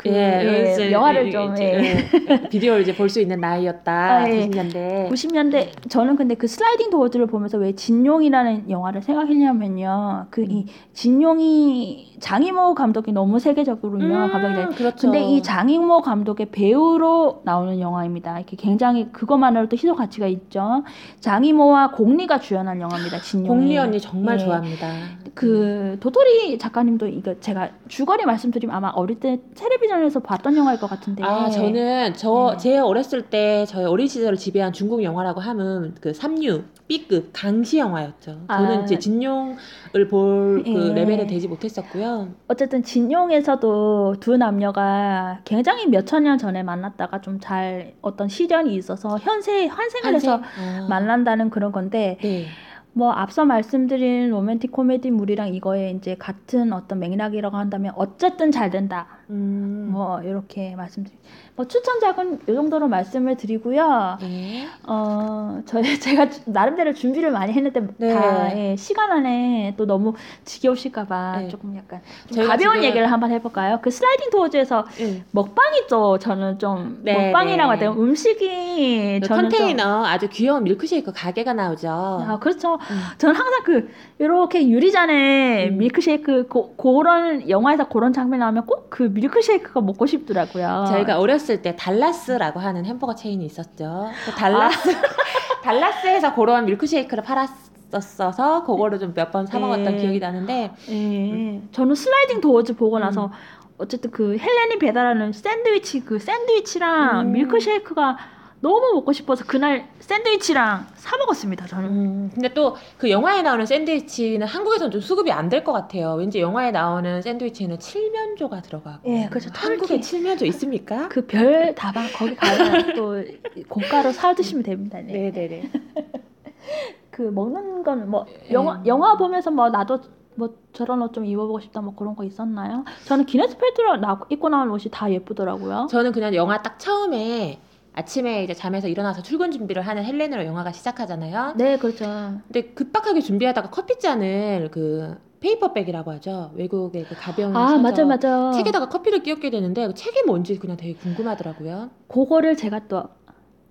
그 예, 예, 영화를 이- 좀 이제, 예. 예, 비디오를 이제 볼 수 있는 나이였다. 아, 예. 90년대. 90년대 저는 근데 그 슬라이딩 도어즈를 보면서 왜 진용이라는 영화를 생각했냐면요. 그 이 진용이 장이모 감독이 너무 세계적으로 유명한 감독이잖아요. 그렇죠. 근데 이 장이모 감독의 배우로 나오는 영화입니다. 이렇게 굉장히 그것만으로도 희소 가치가 있죠. 장이모와 공리가 주연한 영화입니다. 진용이. 공리 언니 정말 예. 좋아합니다. 그 도토리 작가님도 이거 제가 줄거리 말씀드리면 아마 어릴 때 텔레비 전에서 봤던 영화일 것 같은데. 아 저는 저 네. 제 어렸을 때 저의 어린 시절을 지배한 중국 영화라고 하면 그 삼류 B급 강시 영화였죠. 저는 아. 이제 진용을 볼그 예. 레벨은 되지 못했었고요. 어쨌든 진용에서도 두 남녀가 굉장히 몇천 년 전에 만났다가 좀 잘 어떤 시련이 있어서 현세 환생을 해서 아. 만난다는 그런 건데 네. 뭐 앞서 말씀드린 로맨틱 코미디물이랑 이거에 이제 같은 어떤 맥락이라고 한다면 어쨌든 잘 된다. 음. 뭐 이렇게 말씀드리. 뭐 추천작은 이 정도로 말씀을 드리고요. 네. 어, 저희 제가 주- 나름대로 준비를 많이 했는데 네. 다 예, 시간 안에 또 너무 지겨우실까봐 네. 조금 약간 좀 가벼운 지금- 얘기를 한번 해볼까요? 그 슬라이딩 도어즈에서 네. 먹방이 또 저는 좀 네, 먹방이라고 네. 하요 음식이 그 저는 좀- 컨테이너 아주 귀여운 밀크쉐이크 가게가 나오죠. 아 그렇죠. 음. 저는 항상 그 이렇게 유리잔에 음. 밀크쉐이크 고, 그런 영화에서 그런 장면 나오면 꼭 그 밀크쉐이크가 먹고 싶더라고요. 저희가 어렸을 때 달라스라고 하는 햄버거 체인이 있었죠. 그 달라스 달라스에서 그런 밀크쉐이크를 팔았 었어서 그거를 좀 몇 번 사 먹었던 예. 기억이 나는데 예, 저는 슬라이딩 도어즈 보고 음. 나서 어쨌든 그 헬렌이 배달하는 샌드위치 그 샌드위치랑 음. 밀크쉐이크가 너무 먹고 싶어서 그날 샌드위치랑 사 먹었습니다. 저는. 음, 근데 또 그 영화에 나오는 샌드위치는 한국에서는 좀 수급이 안 될 것 같아요. 왠지 영화에 나오는 샌드위치는 칠면조가 들어가고. 예, 그렇죠. 한국에. 칠면조 있습니까? 그 별 다방 거기 가면 또 고가로 사 드시면 됩니다. 네. 네네네. 그 먹는 건뭐 예. 영화 영화 보면서 뭐 나도 뭐 저런 옷 좀 입어보고 싶다 뭐 그런 거 있었나요? 저는 기네스 펠트로 나 입고 나온 옷이 다 예쁘더라고요. 저는 그냥 영화 딱 처음에 아침에 이제 잠에서 일어나서 출근 준비를 하는 헬렌으로 영화가 시작하잖아요. 네, 그렇죠. 근데 급박하게 준비하다가 커피잔을 그 페이퍼백이라고 하죠. 외국의 그 가벼운 아. 맞아 맞아. 책에다가 커피를 끼얹게 되는데 그 책이 뭔지 그냥 되게 궁금하더라고요. 그거를 제가 또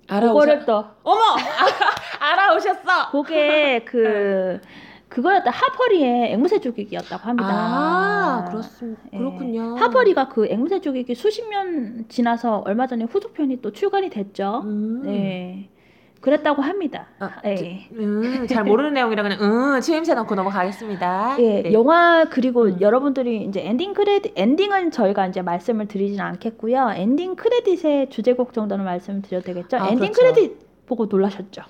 알아오셨... 그거를 또 어머! 알아오셨어! 그게 그 그거였다 하퍼리의 앵무새 죽이기였다고 합니다. 아, 그렇습니다. 예. 그렇군요. 하퍼리가 그 앵무새 죽이기 수십 년 지나서 얼마 전에 후속편이 또 출간이 됐죠. 음. 네. 그랬다고 합니다. 아, 예. 음, 잘 모르는 내용이라 그냥 음, 추임새 넣고 넘어가겠습니다. 예, 네. 영화 그리고 음. 여러분들이 이제 엔딩 크레딧 엔딩은 저희가 이제 말씀을 드리진 않겠고요. 엔딩 크레딧의 주제곡 정도는 말씀을 드려도 되겠죠. 아, 엔딩 그렇죠. 크레딧 보고 놀라셨죠.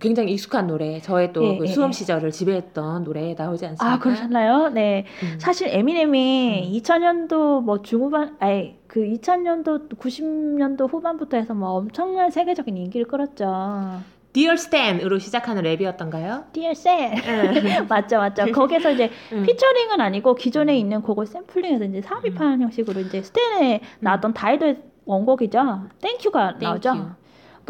굉장히 익숙한 노래. 저의 또 예, 그 예, 수험 예. 시절을 지배했던 노래 나오지 않습니까? 아 그러셨나요? 네. 음. 사실 에미넴이 음. 2000년도 뭐 중후반 아니 그 2000년도 90년도 후반부터 해서 뭐 엄청난 세계적인 인기를 끌었죠. Dear Stan으로 시작하는 랩이었던가요? Dear Slim 맞죠 맞죠 거기서 이제 음. 피처링은 아니고 기존에 있는 곡을 샘플링해서 이제 삽입하는 형식으로 이제 스탠에 나왔던 다이도의 원곡이죠 Thank You가 Thank 나오죠 you.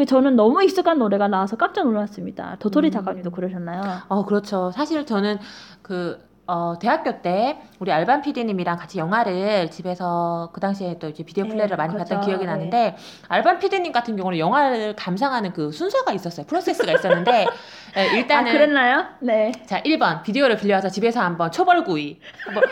그 저는 너무 익숙한 노래가 나와서 깜짝 놀랐습니다 도토리 음. 작가님도 그러셨나요? 어, 그렇죠. 사실 저는 그 어, 대학교 때 우리 알반 PD님이랑 같이 영화를 집에서 그 당시에 또 이제 비디오 네, 플레이를 많이 그렇죠. 봤던 기억이 나는데 알반 PD님 같은 경우는 영화를 감상하는 그 순서가 있었어요. 프로세스가 있었는데 예, 아 일단은 그랬나요? 네 자, 1번 비디오를 빌려와서 집에서 한번 초벌구이 한번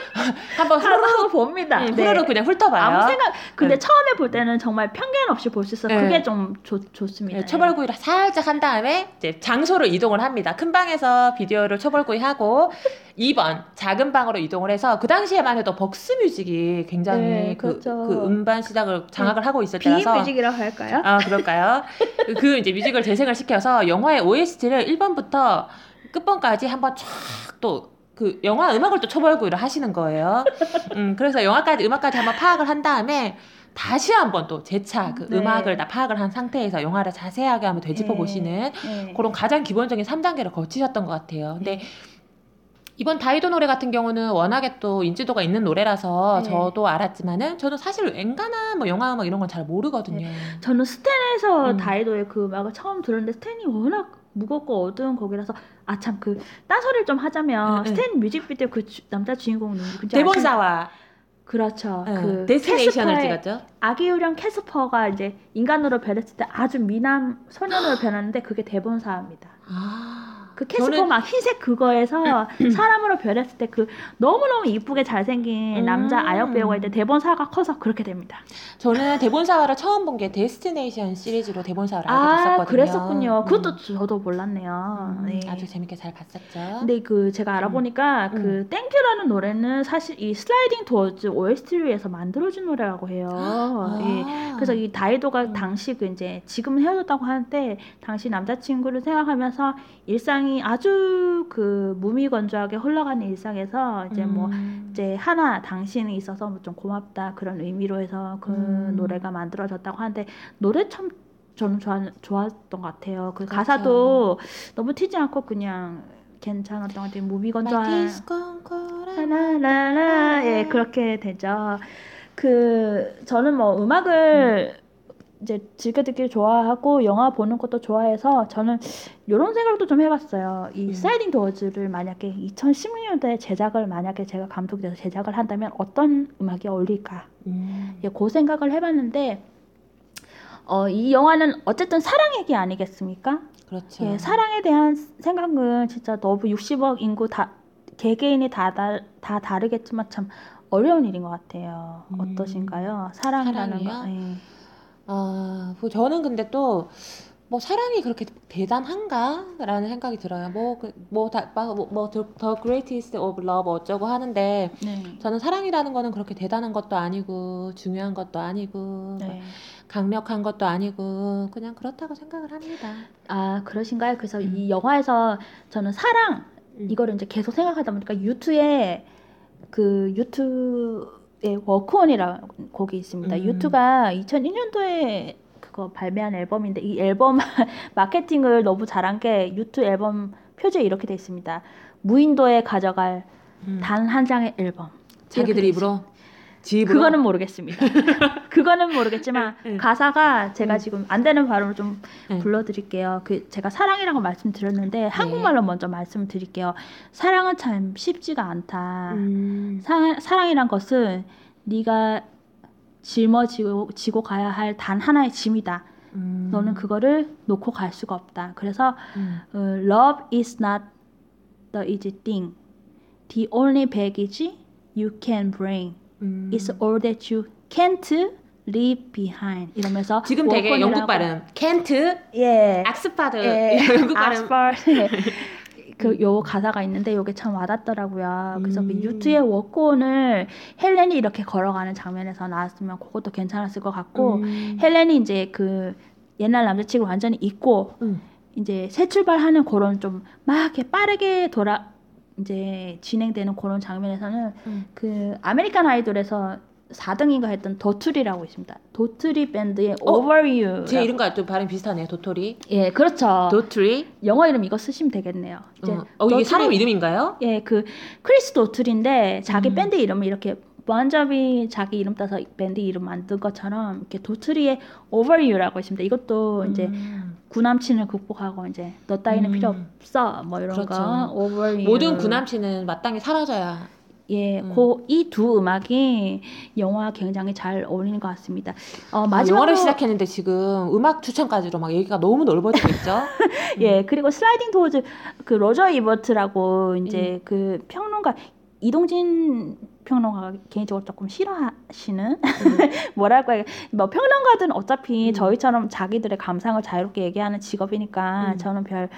한번 후루룩 하고 봅니다. 음, 네. 후루룩 그냥 훑어봐요. 아무 생각 근데 네. 처음에 볼 때는 정말 편견 없이 볼 수 있어. 네. 그게 좀 좋, 좋습니다. 네, 초벌구이를 살짝 한 다음에 이제 장소를 이동을 합니다. 큰 방에서 비디오를 초벌구이 하고 2번 작은 방으로 이동을 해서 그 당시에만 해도 벅스 뮤직이 굉장히 네, 그, 그렇죠. 그 음반 시작을 장악을 하고 있을 비인 때라서 뮤직이라고 할까요? 아 그럴까요? 그 이제 뮤직을 재생을 시켜서 영화의 OST를 1번 부터 끝번까지 한번 쫙또 그 영화 음악을 또 초벌구이를 하시는 거예요. 음 그래서 영화까지 음악까지 한번 파악을 한 다음에 다시 한번 또 재차 그 네. 음악을 다 파악을 한 상태에서 영화를 자세하게 한번 되짚어 보시는 네. 그런 가장 기본적인 3단계를 거치셨던 것 같아요. 근데 이번 다이도 노래 같은 경우는 워낙에 또 인지도가 있는 노래라서 네. 저도 알았지만은 저는 사실 엔가나 뭐 영화 음악 이런 건 잘 모르거든요. 저는 스탠에서 음. 다이도의 그 음악을 처음 들었는데 스탠이 워낙 무겁고 어두운 곡이라서 아 참 그 딴소리를 좀 하자면. 스탠 뮤직비디오 그 주- 남자 주인공? 아시나요? 대본사와 그렇죠. 응, 그 데스티네이션을 찍었죠. 아기 유령 캐스퍼가 이제 인간으로 변했을 때 아주 미남 소년으로 변하는데 그게 데본 사와입니다. 아, 그 캐스퍼 저는- 막 흰색 그거에서 사람으로 변했을 때 그 너무너무 이쁘게 잘생긴 음. 남자 아역 배우가 있는데 데본 사와가 커서 그렇게 됩니다. 저는 데본 사와를 처음 본 게 데스티네이션 시리즈로 데본 사와를 알게 아, 됐었거든요. 그랬었군요. 음. 그것도 저도 몰랐네요. 음, 네. 아주 재밌게 잘 봤었죠. 근데 그 제가 알아보니까 음. 그 Thank You라는 노래는 사실 이 슬라이딩 도어즈 OST를 위해서 만들어진 노래라고 해요. 아. 예. 그래서 이 다이도가 음. 당시 그 이제 지금은 헤어졌다고 하는데 당시 남자친구를 생각하면서 일상 이 아주 그 무미건조하게 흘러가는 일상에서 이제 뭐 음. 이제 하나 당신이 있어서 뭐 좀 고맙다 그런 의미로 해서 그 음. 노래가 만들어졌다고 하는데 노래 참 저는 좋아, 좋았던 것 같아요. 그 그렇죠. 가사도 너무 튀지 않고 그냥 괜찮았던 것 같아요. 무미건조한. 라라라라 예 그렇게 되죠. 그 저는 뭐 음악을 이제 즐겨 듣기를 좋아하고 영화 보는 것도 좋아해서 저는 이런 생각도 좀 해봤어요. 이 음. 슬라이딩 도어즈를 만약에 2016년도에 제작을 만약에 제가 감독이 돼서 제작을 한다면 어떤 음악이 어울릴까? 음. 예, 그 생각을 해봤는데 어, 이 영화는 어쨌든 사랑 얘기 아니겠습니까? 그렇죠. 예, 사랑에 대한 생각은 진짜 너무 60억 인구 다 개개인이 다, 다, 다 다르겠지만 참 어려운 일인 것 같아요. 음. 어떠신가요? 사랑이라는 거. 사랑이요? 예. 아, 뭐 저는 근데 또, 뭐 사랑이 그렇게 대단한가라는 생각이 들어요. 뭐, 그, 뭐, 다, 뭐, 뭐, the, the greatest of love 어쩌고 하는데, 네. 저는 사랑이라는 거는 그렇게 대단한 것도 아니고, 중요한 것도 아니고, 네. 강력한 것도 아니고, 그냥 그렇다고 생각을 합니다. 아 그러신가요? 그래서 음. 이 영화에서 저는 사랑 음. 이거를 이제 계속 생각하다 보니까 U2의 그 U2의 Walk On이라는 곡이 있습니다. 음. U2가 2001년도에 그거 발매한 앨범인데 이 앨범 마케팅을 너무 잘한 게 U2 앨범 표지에 이렇게 돼 있습니다. 무인도에 가져갈 음. 단 한 장의 앨범. 자기들 입으로? 지 입으로? 그거는 모르겠습니다. 그거는 모르겠지만 네. 가사가 제가 음. 지금 안 되는 발음을 좀 네. 불러드릴게요. 그 제가 사랑이라고 말씀드렸는데 한국말로 먼저 말씀드릴게요. 사랑은 참 쉽지가 않다. 음. 사, 사랑이란 것은 네가 짊어지고 지고 가야 할 단 하나의 짐이다. 음. 너는 그거를 놓고 갈 수가 없다. 그래서 음. 어, love is not the easy thing. The only baggage you can bring. 음. is all that you can't leave behind 이러면서 지금 되게 영국 발음. 켄트, 예, 악스파드. 예, 영국 발음. 그요 가사가 있는데 요게 참 와닿더라고요. 그래서 그 음. U2의 Walk On을 헬렌이 이렇게 걸어가는 장면에서 나왔으면 그것도 괜찮았을 것 같고 음. 헬렌이 이제 그 옛날 남자친구를 완전히 잊고 음. 이제 새 출발하는 그런 좀 막 이렇게 빠르게 돌아 이제 진행되는 그런 장면에서는 음. 그 아메리칸 아이돌에서 4등인가 했던 도트리라고 있습니다. 도트리 밴드의 어, Over You. 제 이름과 좀 발음 비슷하네요. 도토리. 예, 그렇죠. 도토리. 영어 이름 이거 쓰시면 되겠네요. 이제 어, 어, 이게 사람 이름인가요? 예, 그 크리스 도트리인데 자기 음. 밴드 이름을 이렇게 본 조비 자기 이름 따서 밴드 이름 만든 것처럼 이렇게 도트리의 Over You라고 있습니다. 이것도 이제 음. 구남친을 극복하고 이제 너 따위는 음. 필요 없어 뭐 이런 그렇죠. 거 Over You. 모든 구남친은 마땅히 사라져야. 예, 음. 이두 음악이 영화 굉장히 잘 어울리는 것 같습니다. 어, 아, 마지막으로 영화를 시작했는데 지금 음악 추천까지로 막 얘기가 너무 넓어지고 있죠. 예, 그리고 슬라이딩 도어즈 그 로저 이버트라고 이제 음. 그 평론가 이동진 평론가가 개인적으로 조금 싫어하시는 음. 뭐랄까 뭐 평론가들은 어차피 음. 저희처럼 자기들의 감상을 자유롭게 얘기하는 직업이니까 음. 저는 별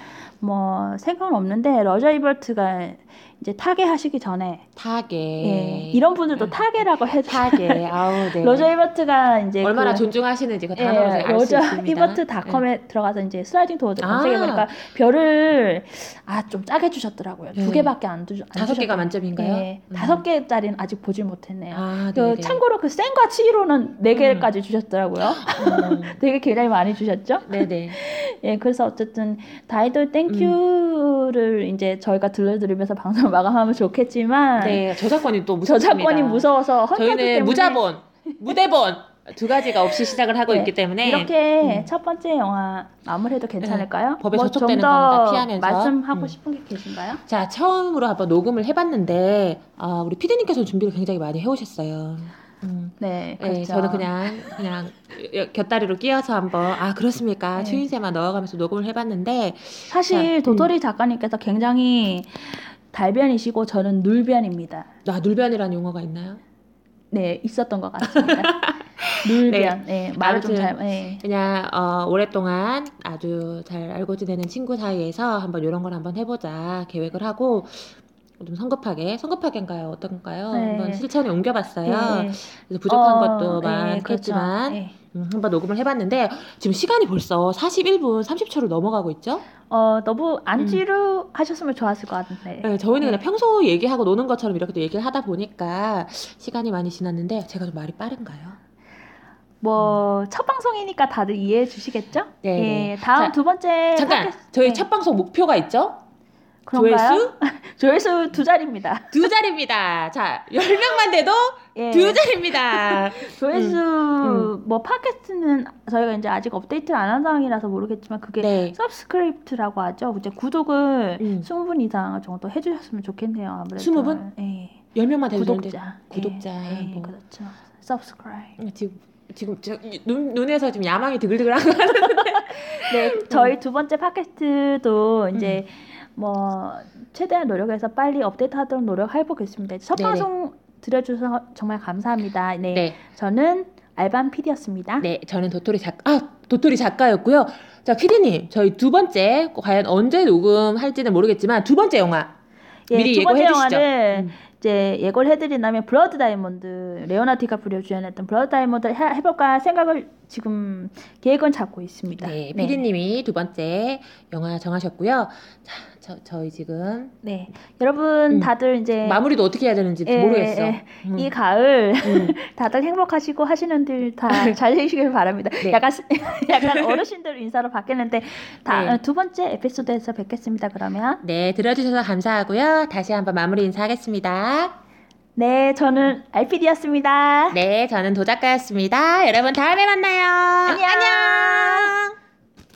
뭐 생각은 없는데 로저 이버트가 이제 타계 하시기 전에 타계. 예, 이런 분들도 음. 타계라고 해도 타계. 아우 네. 로저 이버트가 이제 얼마나 그 존중하시는지 그 단어로 예, 알수 로저 있습니다. 네. 이버트닷컴에 들어가서 이제 슬라이딩 도어즈 아. 검색해 보니까 별을 아 좀 짜게 주셨더라고요. 네. 두 개밖에 안 주. 안 다섯 개가. 만점인가요? 예, 음. 다섯 개짜리는 아직 보질 못했네요. 아, 그 네. 네. 참고로 그 센과 치히로는 네 개까지 주셨더라고요. 음. 되게 굉장히 많이 주셨죠. 네네. 예, 그래서 어쨌든 다이도의 Thank You를 이제 저희가 들려드리면서 방송을 마감하면 좋겠지만 네, 저작권이 또 무섭습니다. 저작권이 무서워서 저희는 때문에 무자본, 무대본 두 가지가 없이 시작을 하고 네, 있기 때문에 이렇게 음. 첫 번째 영화 마무리해도 괜찮을까요? 법에 뭐 저촉되는 좀 거는 다더 피하면서. 말씀하고 음. 싶은 게 계신가요? 자 처음으로 한번 녹음을 해봤는데 아, 우리 피디님께서 준비를 굉장히 많이 해오셨어요. 음. 네, 네, 그렇죠. 저는 그냥 그냥 여- 곁다리로 끼어서 한번 아 그렇습니까 네. 추인새만 넣어가면서 녹음을 해봤는데 사실 자, 도토리 작가님께서 굉장히 달변이시고 저는 눌변입니다. 나 눌변이라는 용어가 있나요? 네, 있었던 것 같습니다. 눌변. 네, 말을 좀 잘. 네. 그냥 어, 오랫동안 아주 잘 알고 지내는 친구 사이에서 한번 이런 걸 한번 해보자 계획을 하고 좀 성급하게 성급하게인가요 어떤가요? 네. 한번 실천에 옮겨봤어요. 네. 그래서 부족한 어, 것도 네, 많겠지만 그렇죠. 네. 음, 한번 녹음을 해봤는데 지금 시간이 벌써 41분 30초를 넘어가고 있죠. 어, 너무 안 지루하셨으면 좋았을 것 같은데. 네, 저희는 네. 그냥 평소 얘기하고 노는 것처럼 이렇게 또 얘기를 하다 보니까 시간이 많이 지났는데 제가 좀 말이 빠른가요? 뭐, 첫 방송이니까 다들 이해해 주시겠죠? 네, 예, 네. 다음 자, 두 번째. 잠깐 팟캐스트- 저희 네. 첫 방송 목표가 있죠? 그런가요? 조회수 조회수 두 자리입니다. 두 자리입니다. 자 10명만 돼도 예. 두 자리입니다. 조회수 음, 뭐 팟캐스트는 저희가 이제 아직 업데이트를 안 한 상황이라서 모르겠지만 그게 네. subscript라고 하죠. 이제 구독을 음. 20분 이상 정도 해 주셨으면 좋겠네요. 아무래도 20 분? 예. 10명만 돼도 되는데 구독자. 구독자, 예. 예, 뭐. 그렇죠. subscribe. 지금 지금 저, 눈, 눈에서 지금 야망이 드글드글한 거 네, 저희 두 번째 팟캐스트도 이제 음. 뭐 최대한 노력해서 빨리 업데이트하도록 노력해 보겠습니다. 첫 네네. 방송 들어주셔서 정말 감사합니다. 네, 네. 저는 알반 PD였습니다. 네, 저는 도토리 작가, 아, 도토리 작가였고요. 자, 피디님, 저희 두 번째, 과연 언제 녹음할지는 모르겠지만, 두 번째 영화. 예, 미리 두 번째 예고해 주시죠. 영화를 음. 이제 예고를 해드린다면 Blood Diamond 레오나 디카프리오 주연했던 Blood Diamond 해, 해볼까 생각을 지금 계획은 잡고 있습니다. 네, 피디님이 두 번째 영화 정하셨고요. 자, 저, 저희 지금 네, 여러분 음. 다들 이제 마무리도 어떻게 해야 되는지 예, 모르겠어. 예, 음. 이 가을 음. 다들 행복하시고 하시는 일다 잘 되시길 바랍니다. 네. 약간 스- 약간 어르신들 인사로 바뀌는데 다 네. 두 번째 에피소드에서 뵙겠습니다. 그러면 네, 들어주셔서 감사하고요. 다시 한번 마무리 인사하겠습니다. 네, 저는 RPD였습니다. 네, 저는 도작가였습니다. 여러분 다음에 만나요. 안녕. 안녕.